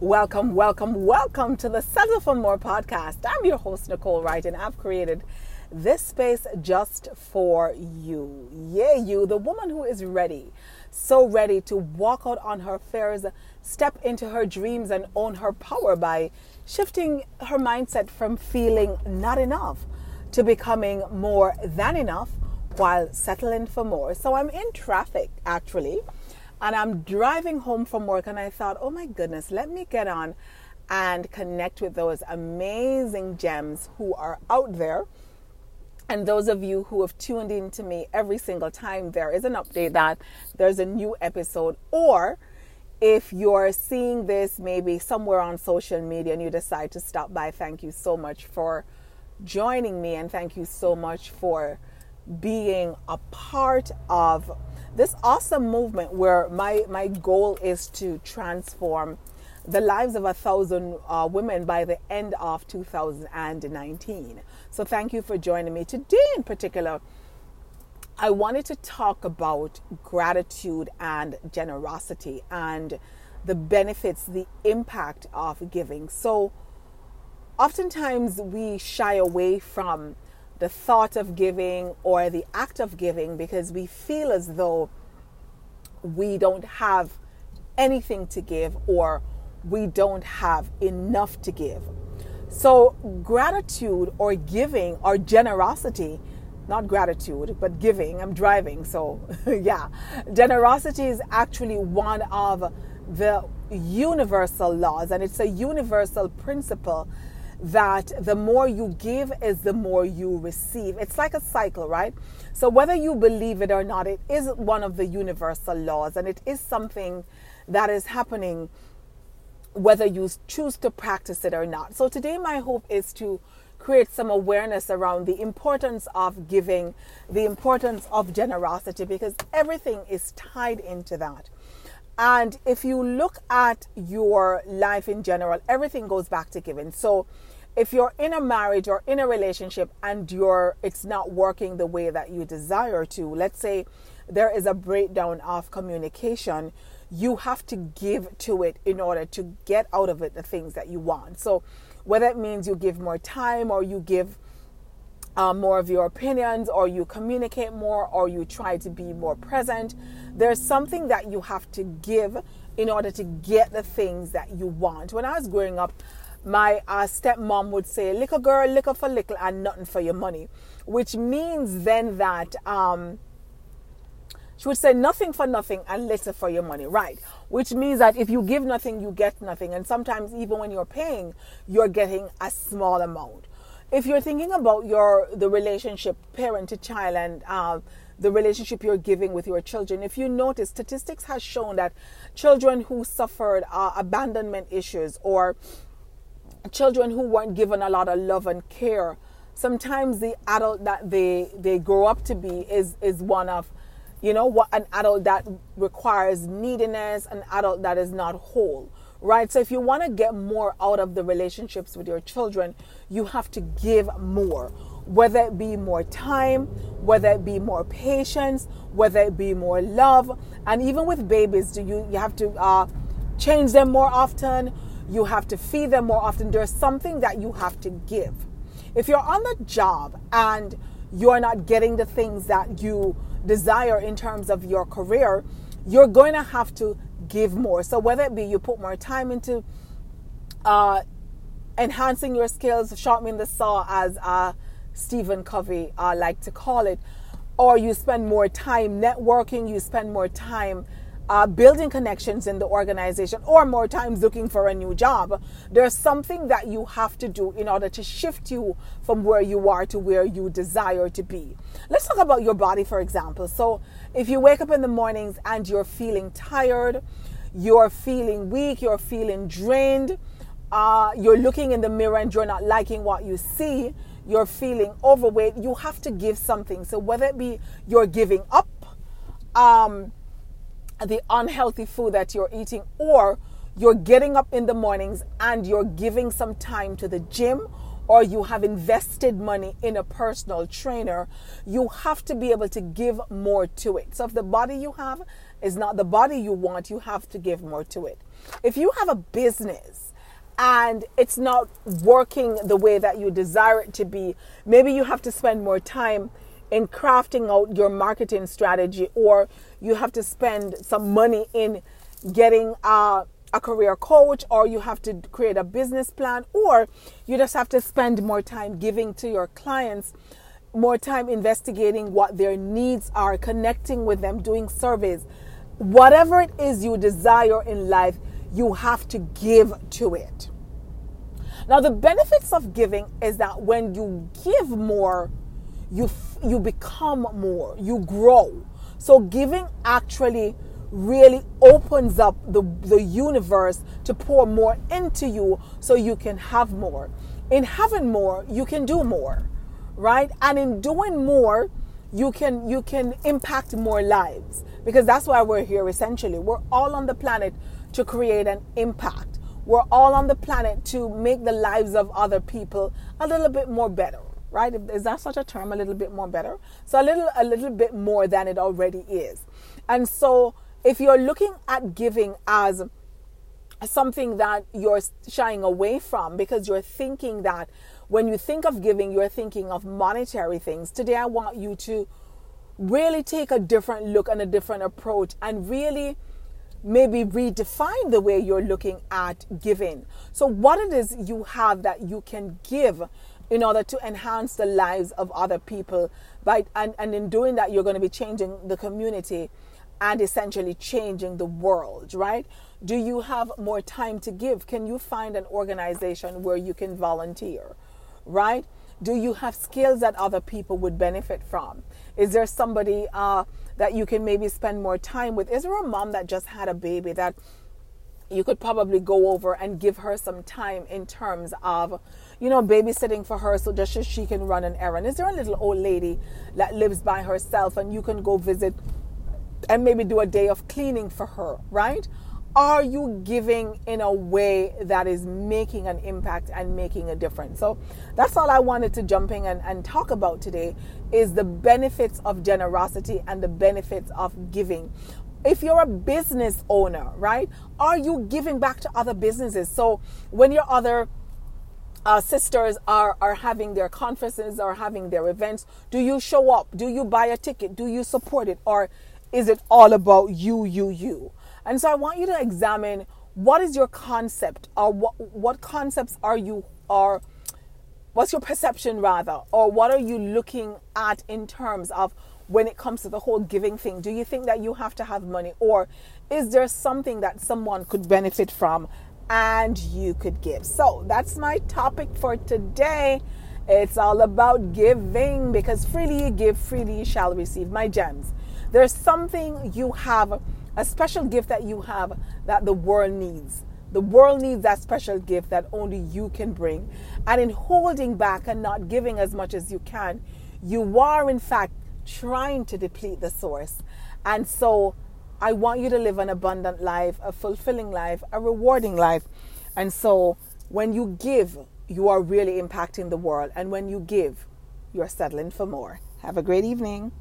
Welcome, welcome, welcome to the Settle for More podcast. I'm your host, Nicole Wright, and I've created this space just for you. Yeah, you, the woman who is ready, so ready to walk out on her fears, step into her dreams, and own her power by shifting her mindset from feeling not enough to becoming more than enough while settling for more. So I'm in traffic actually and I'm driving home from work, and I thought, oh my goodness, let me get on and connect with those amazing gems who are out there. And those of you who have tuned in to me every single time there is an update that there's a new episode, or if you're seeing this maybe somewhere on social media and you decide to stop by, thank you so much for joining me and thank you so much for being a part of this awesome movement where my, my goal is to transform the lives of a thousand uh, women by the end of 2019. So, thank you for joining me. Today, in particular, I wanted to talk about gratitude and generosity and the benefits, the impact of giving. So, oftentimes we shy away from the thought of giving or the act of giving because we feel as though we don't have anything to give or we don't have enough to give. So, gratitude or giving or generosity, not gratitude, but giving, I'm driving, so yeah, generosity is actually one of the universal laws, and it's a universal principle that the more you give is the more you receive. It's like a cycle, right? So whether you believe it or not, it is one of the universal laws and it is something that is happening whether you choose to practice it or not. So today my hope is to create some awareness around the importance of giving, the importance of generosity because everything is tied into that. And if you look at your life in general, everything goes back to giving. So if you're in a marriage or in a relationship and you're it's not working the way that you desire to, let's say there is a breakdown of communication, you have to give to it in order to get out of it the things that you want. So whether it means you give more time or you give um, more of your opinions or you communicate more or you try to be more present. There's something that you have to give in order to get the things that you want. When I was growing up, my uh, stepmom would say, "Little girl, little for little, and nothing for your money," which means then that um, she would say nothing for nothing and little for your money, right? Which means that if you give nothing, you get nothing, and sometimes even when you're paying, you're getting a small amount if you're thinking about your the relationship parent to child and uh, the relationship you're giving with your children if you notice statistics has shown that children who suffered uh, abandonment issues or children who weren't given a lot of love and care sometimes the adult that they they grow up to be is is one of you know what an adult that requires neediness an adult that is not whole right? So if you want to get more out of the relationships with your children, you have to give more. Whether it be more time, whether it be more patience, whether it be more love, and even with babies, do you you have to uh, change them more often? You have to feed them more often. There's something that you have to give. If you're on the job and you're not getting the things that you desire in terms of your career, you're going to have to give more. So whether it be you put more time into uh, enhancing your skills, sharpening the saw, as uh, Stephen Covey uh, like to call it, or you spend more time networking, you spend more time uh, building connections in the organization or more times looking for a new job. There's something that you have to do in order to shift you from where you are to where you desire to be. Let's talk about your body, for example. So, if you wake up in the mornings and you're feeling tired, you're feeling weak, you're feeling drained, uh, you're looking in the mirror and you're not liking what you see, you're feeling overweight, you have to give something. So, whether it be you're giving up, um, the unhealthy food that you're eating, or you're getting up in the mornings and you're giving some time to the gym, or you have invested money in a personal trainer, you have to be able to give more to it. So if the body you have is not the body you want, you have to give more to it. if you have a business and it's not working the way that you desire it to be, maybe you have to spend more time in crafting out your marketing strategy, or you have to spend some money in getting a, a career coach, or you have to create a business plan, or you just have to spend more time giving to your clients more time investigating what their needs are, connecting with them, doing surveys. Whatever it is you desire in life, you have to give to it. Now, the benefits of giving is that when you give more, you you become more, you grow. So giving actually really opens up the, the universe to pour more into you so you can have more. In having more, you can do more, right? And in doing more, you can you can impact more lives because that's why we're here essentially. We're all on the planet to create an impact. We're all on the planet to make the lives of other people a little bit more better right? Is that such a term? A little bit more better. So a little, a little bit more than it already is. And so if you're looking at giving as something that you're shying away from because you're thinking that when you think of giving, you're thinking of monetary things. Today, I want you to really take a different look and a different approach and really maybe redefine the way you're looking at giving. So, what it is you have that you can give in order to enhance the lives of other people. Right? And, and in doing that, you're going to be changing the community and essentially changing the world, right? Do you have more time to give? Can you find an organization where you can volunteer, right? Do you have skills that other people would benefit from? Is there somebody uh, that you can maybe spend more time with? Is there a mom that just had a baby that you could probably go over and give her some time in terms of you know, babysitting for her so just so she can run an errand? Is there a little old lady that lives by herself and you can go visit and maybe do a day of cleaning for her, right? Are you giving in a way that is making an impact and making a difference? So that's all I wanted to jump in and, and talk about today is the benefits of generosity and the benefits of giving if you're a business owner, right? Are you giving back to other businesses? So when your other uh, sisters are, are having their conferences or having their events, do you show up? Do you buy a ticket? Do you support it? Or is it all about you, you, you? And so I want you to examine what is your concept or what, what concepts are you, or what's your perception rather, or what are you looking at in terms of when it comes to the whole giving thing? Do you think that you have to have money, or is there something that someone could benefit from and you could give. So that's my topic for today. It's all about giving because freely you give, freely you shall receive. My gems. There's something you have, a special gift that you have that the world needs. The world needs that special gift that only you can bring. And in holding back and not giving as much as you can, you are in fact trying to deplete the source. And so I want you to live an abundant life, a fulfilling life, a rewarding life. And so when you give, you are really impacting the world. And when you give, you're settling for more. Have a great evening.